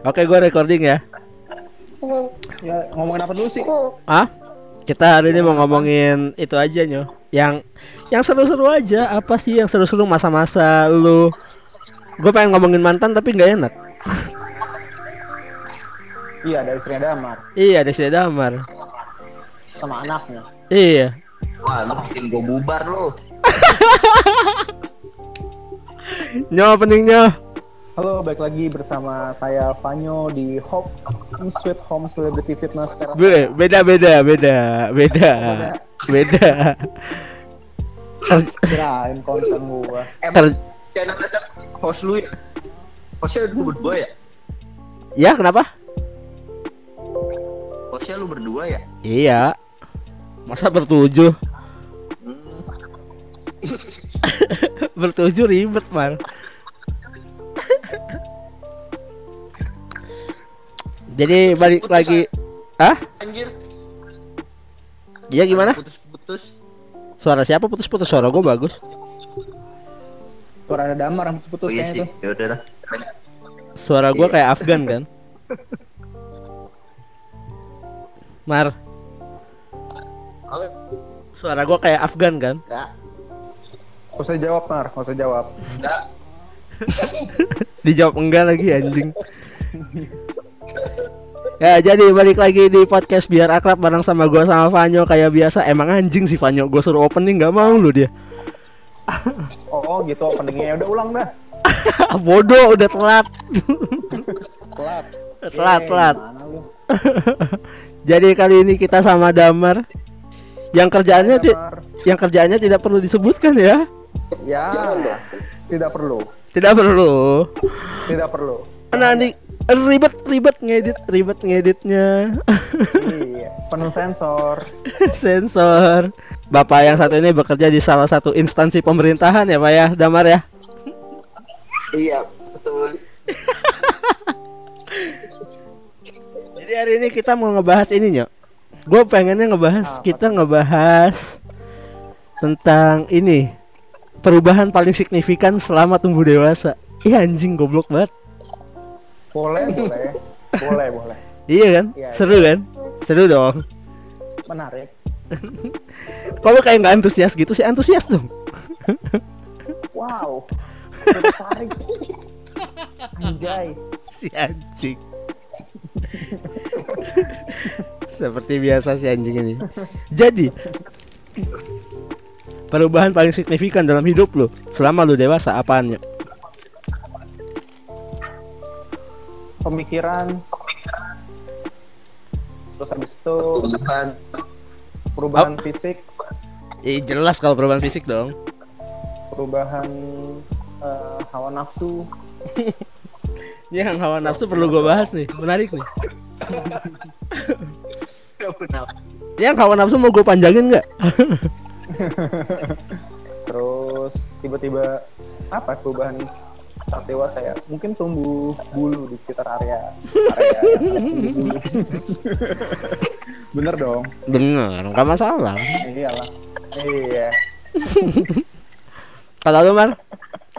Oke, gue recording ya. Ya ngomongin apa dulu sih? Ah? Kita hari ini mau ngomongin itu aja nyo. Yang yang seru-seru aja. Apa sih yang seru-seru masa-masa lu? Gue pengen ngomongin mantan tapi nggak enak. Iya ada istrinya Damar Iya, ada si Damar. sama anaknya. Iya. Wah, lu bikin gua bubar lu. Nyo opening nyo. Halo, balik lagi bersama saya Vanyo di Hope Sweet Home Celebrity Fitness Teras. Be- Beda beda beda beda beda. Kirain konten gua. Emang channel siapa? host lu ya? Hostnya lu berdua ya? ya kenapa? Hostnya lu berdua ya? Iya. Masa bertujuh? Hmm. bertujuh ribet man. Jadi balik Putus, lagi. Ah? Anjir. Iya gimana? Putus-putus. Suara siapa putus-putus? Suara gue bagus. Suara ada Damar yang Oh putus iya kayaknya sih. tuh. Ya. Suara gue Iya. kayak Afgan kan? Mar, Oh, suara gue kayak Afgan kan? enggak. Gak usah jawab, Mar. Gak usah jawab. Enggak. Dijawab enggak lagi anjing. Ya jadi balik lagi di podcast biar akrab bareng sama gua sama Vanyo kayak biasa emang anjing sih Vanyo gue suruh opening nggak mau lu dia Oh gitu openingnya. Ya udah ulang dah. bodoh udah telat Telat. telat Yeay, telat jadi kali ini kita sama Damar yang kerjaannya Damar. yang kerjaannya tidak perlu disebutkan ya Ya. Tidak perlu. tidak perlu Tidak perlu. nah nih ribet ribet ngedit ribet ngeditnya iya. Penuh sensor. sensor Bapak yang satu ini bekerja di salah satu instansi pemerintahan ya Pak ya Damar ya Iya, betul. Jadi hari ini kita mau ngebahas ini nyok Gue pengennya ngebahas Apa Kita ngebahas Tentang ini Perubahan paling signifikan selama tumbuh dewasa Iya anjing goblok banget Boleh, boleh. Boleh, boleh. Iya kan? Iya, Seru kan? Seru dong Menarik. Kalau kayak nggak antusias gitu sih antusias dong Wow. Tertarik. Anjay. Si anjing Seperti biasa si anjing ini Jadi Perubahan paling signifikan dalam hidup lu Selama lu dewasa apaan Pemikiran. Terus habis itu Bukan. perubahan fisik, Eh jelas kalau perubahan fisik dong perubahan eh, hawa nafsu. Yang hawa nafsu perlu gue bahas nih, menarik nih. Yang hawa nafsu mau gue panjangin nggak? Terus tiba-tiba apa perubahan saat dewasa ya? Mungkin tumbuh bulu di sekitar area area bulu. Bener dong. Bener, nggak masalah. Iyalah. Iya. Kalau lu mar,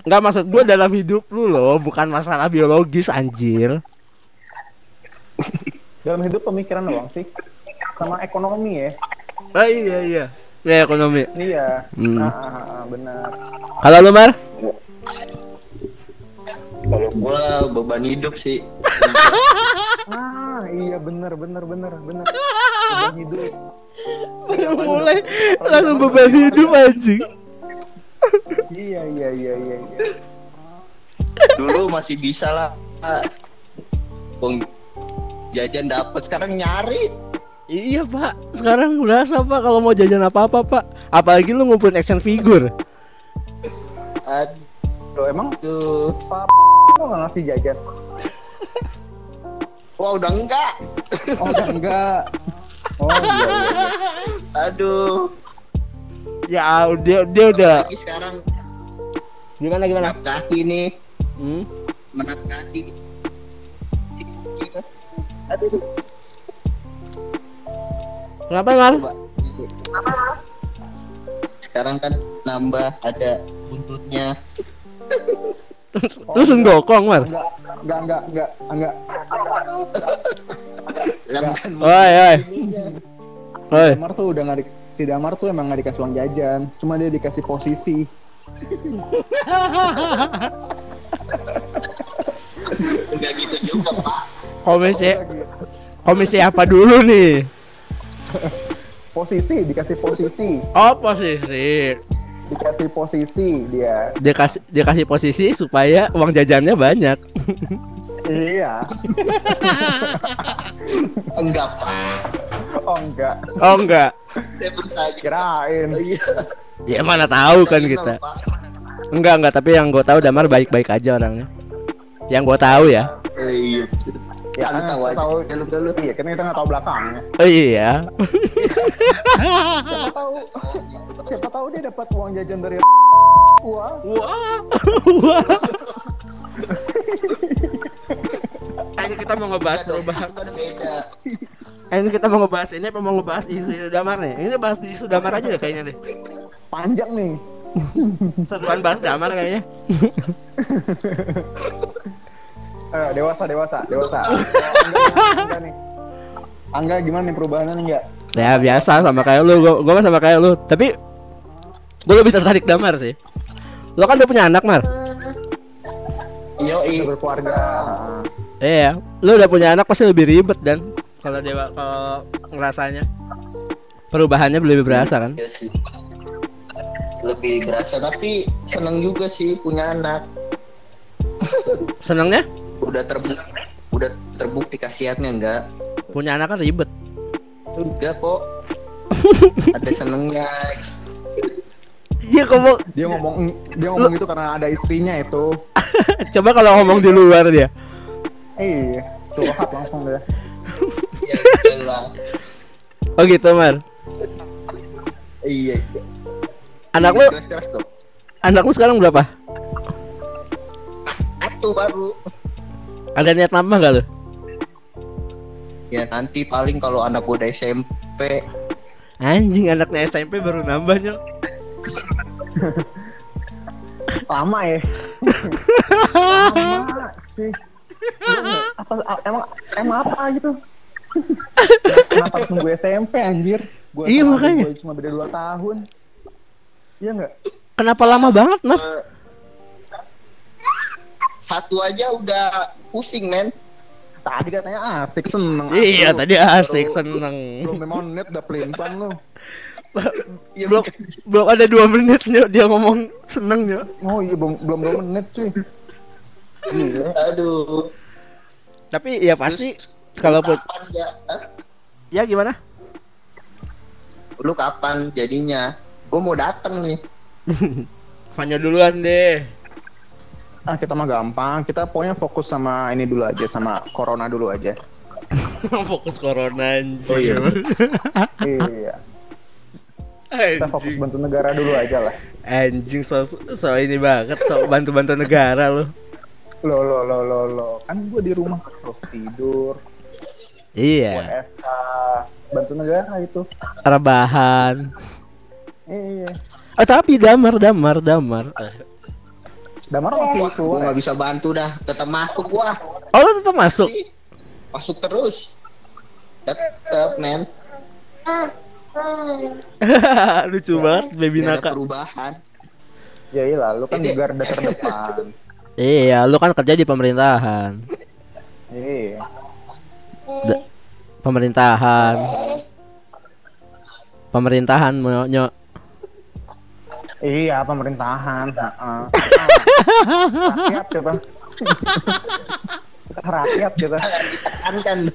nggak maksud gue dalam hidup lu loh, bukan masalah biologis anjir. Dalam hidup pemikiran doang sih. Sama ekonomi ya. Oh iya iya. Ya ekonomi. Iya. Hmm. Ah, ah, ah, benar. Kalau lu mar, Kalau gua beban hidup sih. Ah, iya benar benar benar benar. Beban hidup. mulai langsung beban hidup anjing. Iya iya iya iya. iya. Dulu masih bisa lah. Bung jajan dapat sekarang nyari. Iya pak, sekarang berasa pak kalau mau jajan apa apa pak. Apalagi lu ngumpulin action figure. Loh emang Aduh. Kok nggak ngasih jajan? Wah udah enggak. Oh udah enggak. Oh iya iya. iya. Aduh. Ya dia dia udah Lagi sekarang gimana gimana? menap kaki nih. Hmm? Menap kaki. Aduh. Kenapa mar? Coba. Sekarang kan nambah ada buntutnya. Lu senggokong mar? Enggak enggak enggak enggak enggak Oi, oi. si Oi. Damar tuh udah di- si Damar tuh emang nggak dikasih uang jajan cuma dia dikasih posisi enggak gitu juga, Pak. Komisi komisi apa dulu nih? posisi dikasih posisi Oh, posisi. Dikasih posisi dia Dia kasih dia kasih posisi supaya uang jajannya banyak. iya Enggak, Pak. oh enggak Oh enggak. Kirain Iya. Ya mana tahu kan kita. Enggak enggak, tapi yang gue tahu Damar baik-baik aja orangnya. Yang gue tahu ya. Eh, Iya. Ya Kan tahu aja. tahu Galup-galup. iya kan kita nggak tahu belakangnya Oh iya. siapa tahu siapa tahu dia dapat uang jajan dari wah Wah. Wah. Ini kita mau ngebahas perubahan. Kan beda. Ini kita mau ngebahas ini apa mau ngebahas isu Damar nih? Ini bahas isu Damar aja deh kayaknya deh. panjang nih Seruan bahas Damar kayaknya. Eh, dewasa dewasa dewasa Angga, Angga nih Angga gimana nih perubahannya nih enggak Ya biasa sama kayak lu, gua, gua sama kayak lu. Tapi gua lebih tertarik Damar sih. Lo kan udah punya anak, Mar. Yo, udah berkeluarga Iya, lu udah punya anak pasti lebih ribet dan kalau dewa kalau ngerasanya perubahannya lebih berasa kan? Iya sih. Lebih berasa tapi seneng juga sih punya anak. Senengnya Udah terbukti udah terbukti kasihatnya enggak? punya anak kan ribet. Enggak kok. Ada senengnya. Iya ngomong, dia ngomong dia ngomong itu karena ada istrinya itu coba kalau ngomong di luar dia. eh curhat langsung deh Ya lah. Oh gitu, Mar. Iya. iya. Anak lu, tuh. anak lu sekarang berapa? Satu baru. Ada niat nambah gak lu? Ya nanti paling kalau anak gua udah SMP Anjing anaknya SMP baru nambah nyok. lama ya. Lama sih. Apa emang emang apa gitu? Kenapa harus nunggu SMP anjir? Gua Iya, makanya. gua cuma beda 2 tahun. Iya nggak? Kenapa lama banget, eh, satu aja udah pusing men. tadi katanya asik seneng Iya, Lu- tadi asik, seneng. belum memang menit udah pelintang lu Ya, Belum belum ada dua menit nyok dia ngomong seneng nyok. oh iya belum belum dua menit cuy Gila. Aduh. Tapi ya pasti kalaupun kapan ya? Ya gimana? Lu kapan jadinya? Gua mau dateng nih. Fanyo duluan deh. Ah kita mah gampang kita pokoknya fokus sama ini dulu aja sama corona dulu aja Fokus corona anjing. Oh, iya. iya kita fokus bantu negara dulu aja lah Anjing so, so ini banget so bantu-bantu negara lu. lo lo lo lo lo kan gue di rumah terus tidur Iya. WFH bantu negara itu Rebahan. iya Oh tapi damar damar damar. Damar masih gua keluar nggak bisa bantu dah. Tetap masuk gua. Oh lu tetap masuk. Masuk terus. Tetap men. Lucu banget baby naka. perubahan. ya iya lu kan di garda terdepan Iya, lu kan kerja di pemerintahan. iya pemerintahan. Pemerintahan nyok. Iya pemerintahan Heeh. rakyat coba rakyat Kan kan.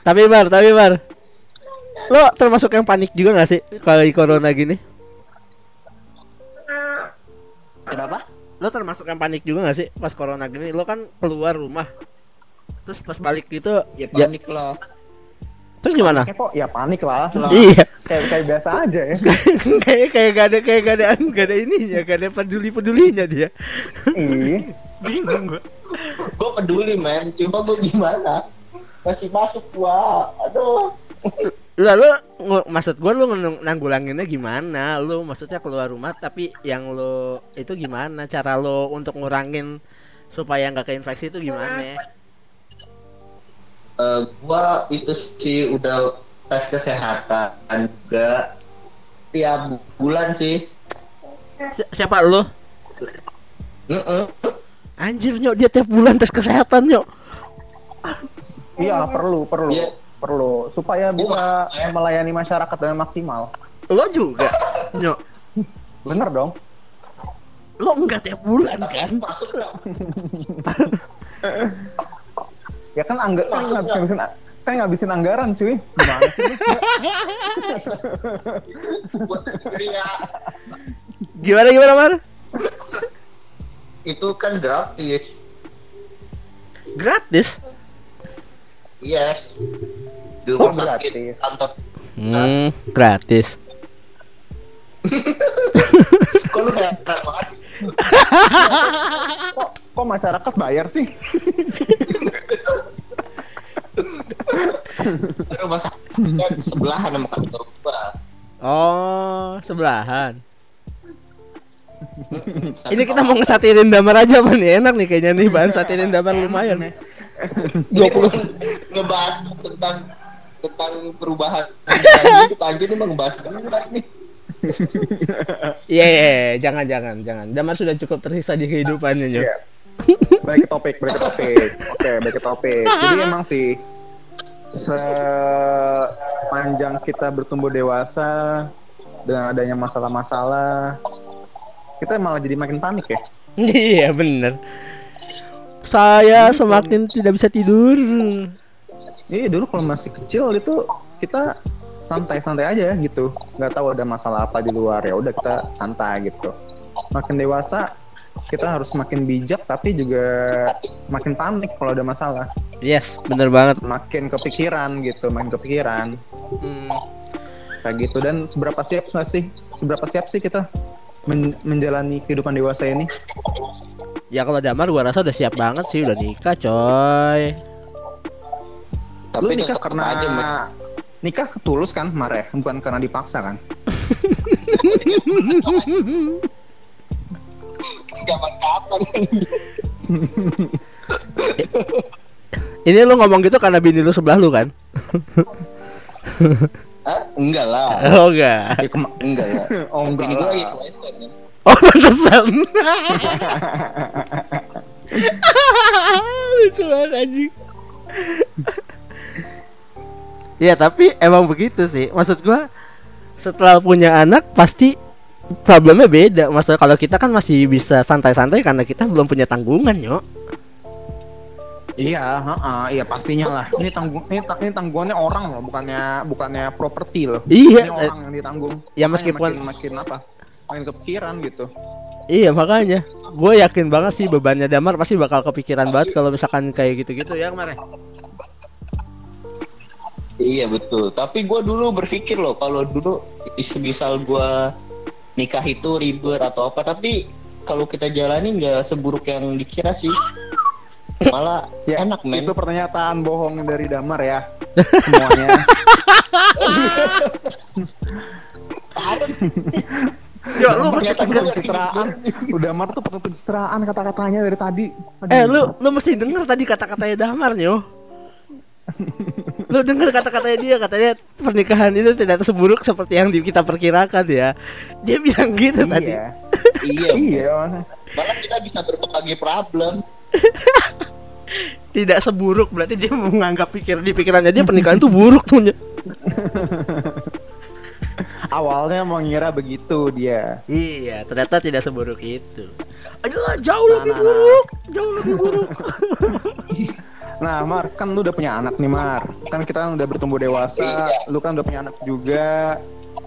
Tapi bar, tapi bar. Lo termasuk yang panik juga gak sih kalau di corona gini? Kenapa? Lo termasuk yang panik juga gak sih pas corona gini? Lo kan keluar rumah. Terus pas balik gitu, Ya ya, panik lah. Terus gimana? kepo ya panik lah Iya, kayak kayak biasa aja ya kayak kayak gak ada kayak gak ada gak ada ininya, gak ada peduli pedulinya dia. iya Bingung gua. Gua peduli men. Cuma gua gimana? Masih masuk gua. Aduh. Lalu ngu- maksud gua lu nang- nanggulanginnya gimana? Lu maksudnya keluar rumah tapi yang lu itu gimana cara lu untuk ngurangin supaya nggak keinfeksi itu gimana? Eh, gua itu sih udah tes kesehatan juga tiap bulan sih. Si- siapa lu? Mm-mm. Anjir nyok dia tiap bulan tes kesehatan nyok. Iya perlu perlu Iya. perlu supaya bisa Wah, eh. melayani masyarakat dengan maksimal. Lo juga nyok. Bener dong. Lo enggak tiap bulan kan? masuk? Ya kan angga kan ngabisin kan ngabisin anggaran cuy. Gimana sih? Iya. Gimana gimana Mar? Itu kan gratis. Gratis. Yes. Di Oh, rumah sakit gratis. kantor. Hmm, gratis. Kok lu kayak banget sih? Kok kok masyarakat bayar sih? Rumah sakit kan sebelahan sama kantor gua. Oh, sebelahan. Ini kita mau ngesatirin damar aja apa nih? Enak nih kayaknya nih bahan satirin damar lumayan. Ini kan ngebahas tentang tentang perubahan hidup anjir ini mah ngebahas nih. Iya, iya, iya, jangan jangan jangan. Damar sudah cukup tersisa di kehidupannya. Iya. Balik ke topik, balik ke topik. Oke, balik ke topik. Jadi emang sih sepanjang kita bertumbuh dewasa dengan adanya masalah-masalah kita malah jadi makin panik ya. Iya, bener. Saya semakin tidak bisa tidur. Iya dulu kalau masih kecil itu kita santai-santai aja gitu, nggak tahu ada masalah apa di luar ya udah kita santai gitu. Makin dewasa kita harus makin bijak tapi juga makin panik kalau ada masalah, Yes, bener banget. makin kepikiran gitu, makin kepikiran Hmm, kayak gitu dan seberapa siap nggak sih, seberapa siap sih kita men- menjalani kehidupan dewasa ini? Ya kalau Damar gua rasa udah siap banget sih, udah nikah, coy. Lu nikah karena aja, nikah tulus kan, Mare, bukan karena dipaksa kan? Zaman kapan? Ini lu ngomong gitu karena bini lu sebelah lu kan? Hah? Enggak lah. Oh enggak. Ya, Enggak lah. oh enggak Ini gua lah. lagi ya. Oh pantesan. Lucu banget anjing. Ya tapi emang begitu sih. Maksud gua setelah punya anak pasti problemnya beda. Maksudnya kalau kita kan masih bisa santai-santai karena kita belum punya tanggungan, yo. Iya, heeh, iya pastinya lah. Ini tanggung ini, ta- ini tanggungannya orang loh, bukannya bukannya properti loh. Iya, Ini orang yang ditanggung. ya meskipun- makin, makin apa? Makin kepikiran gitu. Iya makanya gue yakin banget sih bebannya Damar pasti bakal kepikiran banget kalau misalkan kayak gitu-gitu ya kemarin. Iya betul. Tapi gua dulu berpikir loh kalau dulu misal gua nikah itu ribet atau apa tapi kalau kita jalani nggak seburuk yang dikira sih. Malah Ya, enak men. Itu pernyataan bohong dari Damar ya. Semuanya. Yo lu mesti denger. pencitraan. Udah Damar tuh penuh pencitraan kata-katanya dari tadi. Aduh. Eh lu lu mesti denger tadi kata-katanya Damar nyo. Lu denger kata-katanya dia katanya pernikahan itu tidak seburuk seperti yang kita perkirakan ya. Dia bilang gitu tadi. Iya. iya. Iya. Malah kita bisa berbagai problem. Tidak seburuk berarti dia menganggap pikir di pikirannya dia pernikahan itu buruk tuh. Awalnya mau ngira begitu dia. Iya, ternyata tidak seburuk itu. Adalah jauh Nah, lebih nah, buruk, jauh lebih buruk. Nah, Mar, kan lu udah punya anak nih, Mar. Kan kita udah bertumbuh dewasa, Iya. lu kan udah punya anak juga.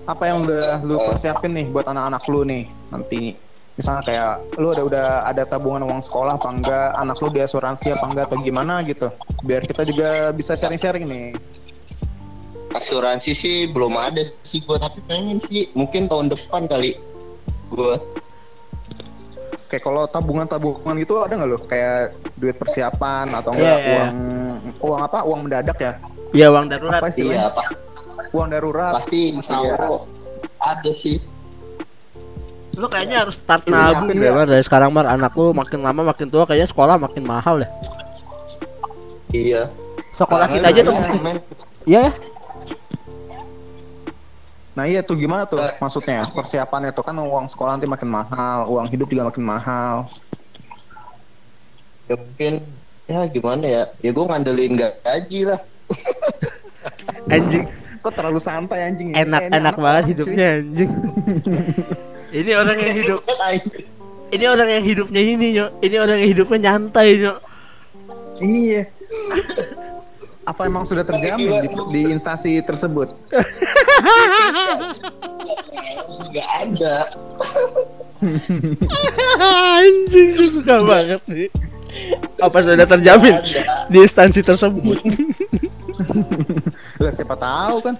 Apa yang udah lu persiapin nih buat anak-anak lu nih nanti? Misalnya kayak lu udah udah ada tabungan uang sekolah apa enggak, anak lu diasuransi apa enggak atau gimana gitu. Biar kita juga bisa sharing-sharing nih. Asuransi sih belum ada sih gua tapi pengen sih mungkin tahun depan kali gua Kayak kalau tabungan-tabungan gitu ada nggak lu? Kayak duit persiapan atau Iya, enggak iya. uang uang apa? Uang mendadak ya? Ya uang darurat. Apa sih? iya apa uang darurat pasti Allah ada sih Lu kayaknya harus start Iya, nabung yakin deh ya? Mar dari sekarang Mar Anak lu makin lama makin tua kayaknya sekolah makin mahal deh iya Sekolah kita aja tuh banyak, mesti men. Iya ya Nah iya tuh gimana tuh maksudnya? Persiapannya tuh kan uang sekolah nanti makin mahal, uang hidup juga makin mahal. ya mungkin ya gimana ya? Ya gue ngandelin gaji lah. Anjing. Kok terlalu santai anjing? Ya? Enak-enak Enak banget cuy. hidupnya anjing. Ini orang yang hidup. Ini orang yang hidupnya ini nyok. Ini orang yang hidupnya nyantai nyok. Iya. Apa emang sudah terjamin di, di instansi tersebut? nggak ada Anjing gue suka banget nih Apa sudah terjamin di instansi tersebut Lah siapa tahu kan?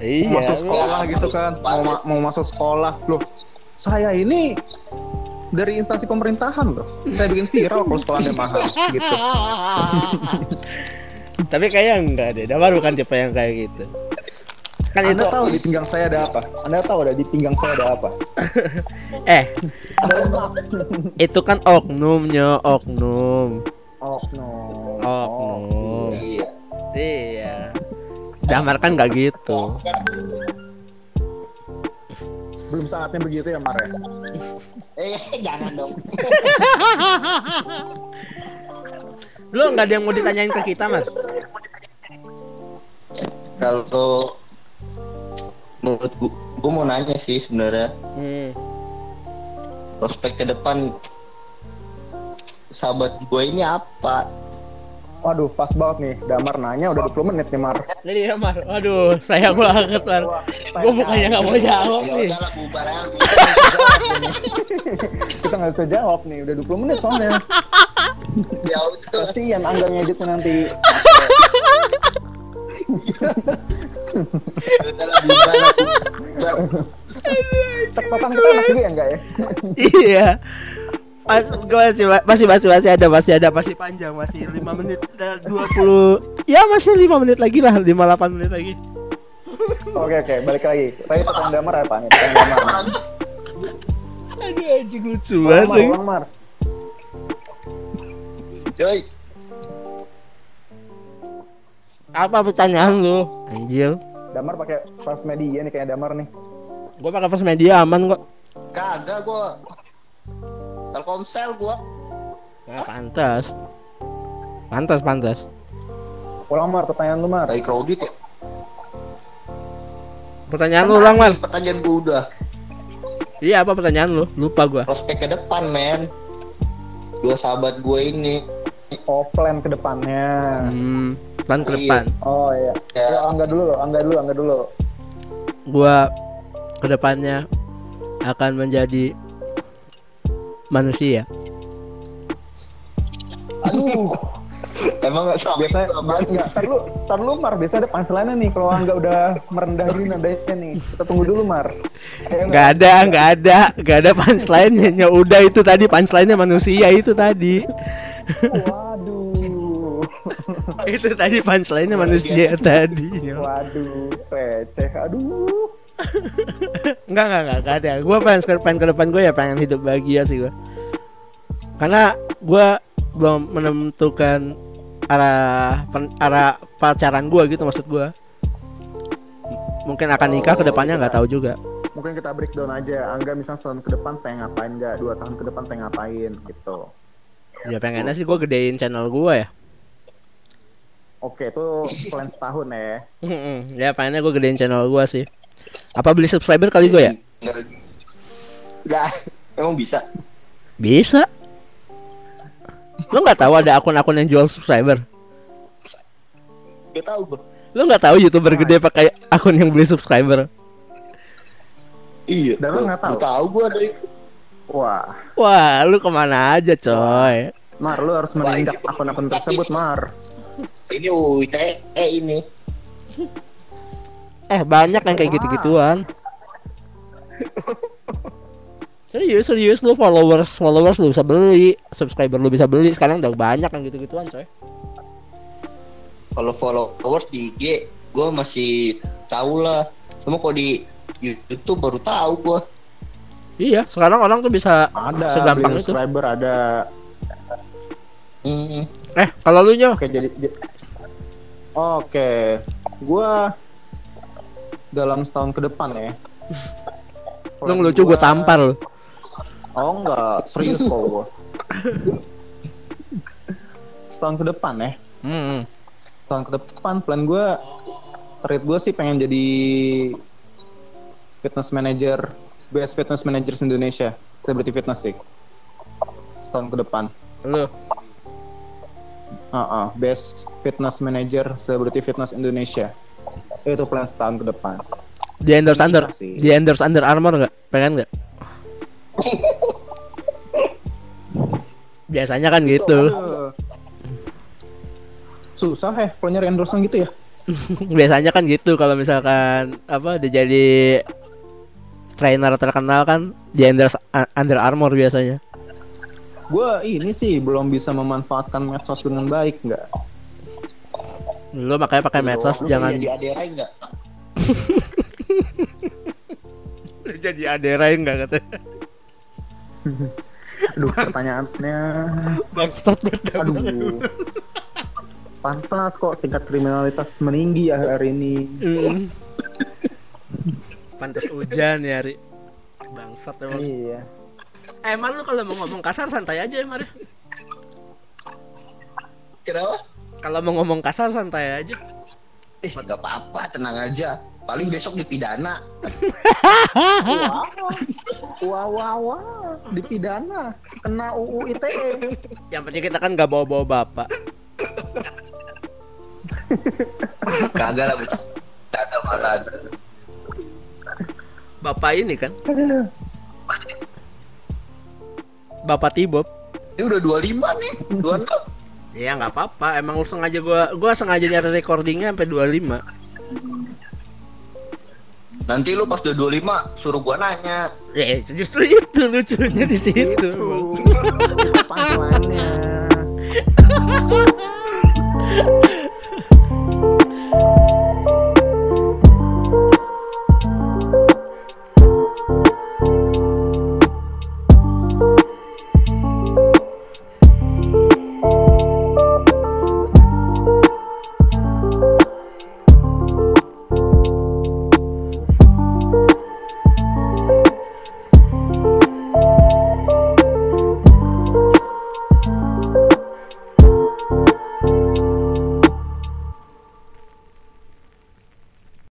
Iya Mau masuk sekolah iya. gitu kan? Mau ma- mau masuk sekolah loh. Saya ini dari instansi pemerintahan loh. Saya bikin viral kalau sekolahnya mahal gitu. Tapi kayaknya enggak deh Damar bukan tipe yang kayak gitu Kan itu Anda tahu di pinggang saya ada apa? Anda tahu ada di pinggang saya ada apa? Eh Itu kan oknumnya Oknum Oh no. Oknum iya Iya Damar kan gak gitu Belum saatnya begitu ya Mar ya? eh jangan dong Lu nggak ada yang mau ditanyain ke kita Mar kalau menurut gue gue mau nanya sih sebenarnya hmm. prospek ke depan sahabat gue ini apa Waduh, pas banget nih. Damar nanya udah 20 menit nih, Mar. Jadi ya Mar Waduh sayang banget Mar Gue bukannya gak mau jawab ya nih Kita nggak bisa jawab nih, udah 20 menit soalnya. ya udah Kasihan Angga ngeditnya nanti. ya kita enak juga ya enggak ya? Iya Mas, gue masih, masih masih masih ada masih ada masih panjang masih 5 menit dan 20 ya masih 5 menit lagi lah 5 8 menit lagi Oke oke, balik lagi. Tadi pertanyaan Damar apa nih? Pertanyaan Damar. aduh anjing lucu Ulang banget Mar, lagi. ulang Mar. coy apa pertanyaan lu? Anjir Damar pakai pas media nih kayak Damar nih. gue pakai first media aman kok kagak gue Telkomsel gue ya, pantas. Pantas pantas. Ulang Mar, pertanyaan lu Mar. lagi kredit ya. Pertanyaan lu ulang Mar. Pertanyaan gue udah. Iya apa pertanyaan lu? Lupa gue prospek ke depan men. Dua sahabat gue ini. Oh, plan ke depannya. hmm, plan ke Iya. depan Oh iya. Ya. Yo, Angga dulu loh, Angga dulu, Angga dulu. gua ke depannya akan menjadi manusia Aduh, emang gak sama biasanya enggak, tar lu, tar lu Mar, biasa ada punchline nih kalau Angga udah merendah gini nadanya nih. Kita tunggu dulu Mar. Ayo, nggak ada nggak ada nggak ada punchline nya ya udah itu tadi punchline nya manusia itu tadi Waduh. Itu tadi punchline nya manusia tadi Waduh, receh. Aduh. nggak nggak nggak nggak ada gua pengen ke pengen ke depan gue ya pengen hidup bahagia sih gua karena gua belum menentukan arah pen- arah pacaran gua gitu maksud gua M- mungkin akan nikah ke depannya nggak tahu juga Mungkin kita breakdown aja. Angga misalnya setahun ke depan pengen ngapain enggak? Dua tahun ke depan pengen ngapain gitu. ya pengennya sih gua gedein channel gua ya Oke, itu plan setahun ya. Ya pengennya gue gedein channel gua sih apa beli subscriber kali gue ya Enggak. Emang bisa? bisa lo nggak tahu ada akun-akun yang jual subscriber Gak tau gue. lo nggak tahu youtuber gede pakai akun yang beli subscriber Iya. Dan lo nggak tahu? Tahu gue dari. Wah, wah lu ke mana aja coy Mar, lu harus menindak akun-akun tersebut, Mar. Ini UITE eh, ini. eh banyak yang kayak gitu-gituan serius serius lu followers followers lu bisa beli subscriber lu bisa beli sekarang udah banyak yang gitu-gituan coy Kalau followers di IG gue masih tahu lah cuma kalau di YouTube baru tahu gue Iya, sekarang orang tuh bisa Ada Segampang itu. subscriber ada. Hmm. eh kalau lu nyo Oke jadi. Oke, gua dalam setahun ke depan ya. lu ngelucu gue tampar lu. Oh enggak, serius kok gua. setahun ke depan ya. Hmm. Setahun ke depan plan gua target gua sih pengen jadi fitness manager, best fitness managers Indonesia, celebrity fitness sih. Setahun ke depan. Lu. Ah, ah, best fitness manager celebrity fitness Indonesia. Itu plan setahun ke depan. Di endorse under sih. di endorse Under Armour nggak? Pengen nggak? Biasanya kan gitu. Aduh. Susah ya kalau nyari gitu ya. Biasanya kan gitu kalau misalkan apa udah jadi trainer terkenal kan di endorse Under Armour biasanya. Gue ini sih belum bisa memanfaatkan medsos dengan baik nggak. Lu makanya pakai medsos Lu jangan jadi aderai nggak jadi aderai enggak katanya. Aduh pertanyaannya, Bangsat aduh. Pantas kok tingkat kriminalitas meninggi ya hari ini. Mm. Pantes hujan ya, Ri. Bangsat emang. Iya. Eh, Emang lu kalau mau ngomong kasar santai aja ya, Mar. kenapa Kalau mau ngomong kasar santai aja. eh nggak apa-apa tenang aja paling besok dipidana Wah, wah, wah, dipidana, kena UU ITE. Yang penting kita kan nggak bawa-bawa bapak. kagak lah bercanda malah Bapak ini kan. Bapak Tibob. ini udah 25 nih 26 Ya nggak apa-apa. Emang lu sengaja gua gua sengaja nyari recordingnya sampai 25. nanti lu pas udah 25 suruh gua nanya Ya justru itu lucunya di situ. Itu, punchline-nya.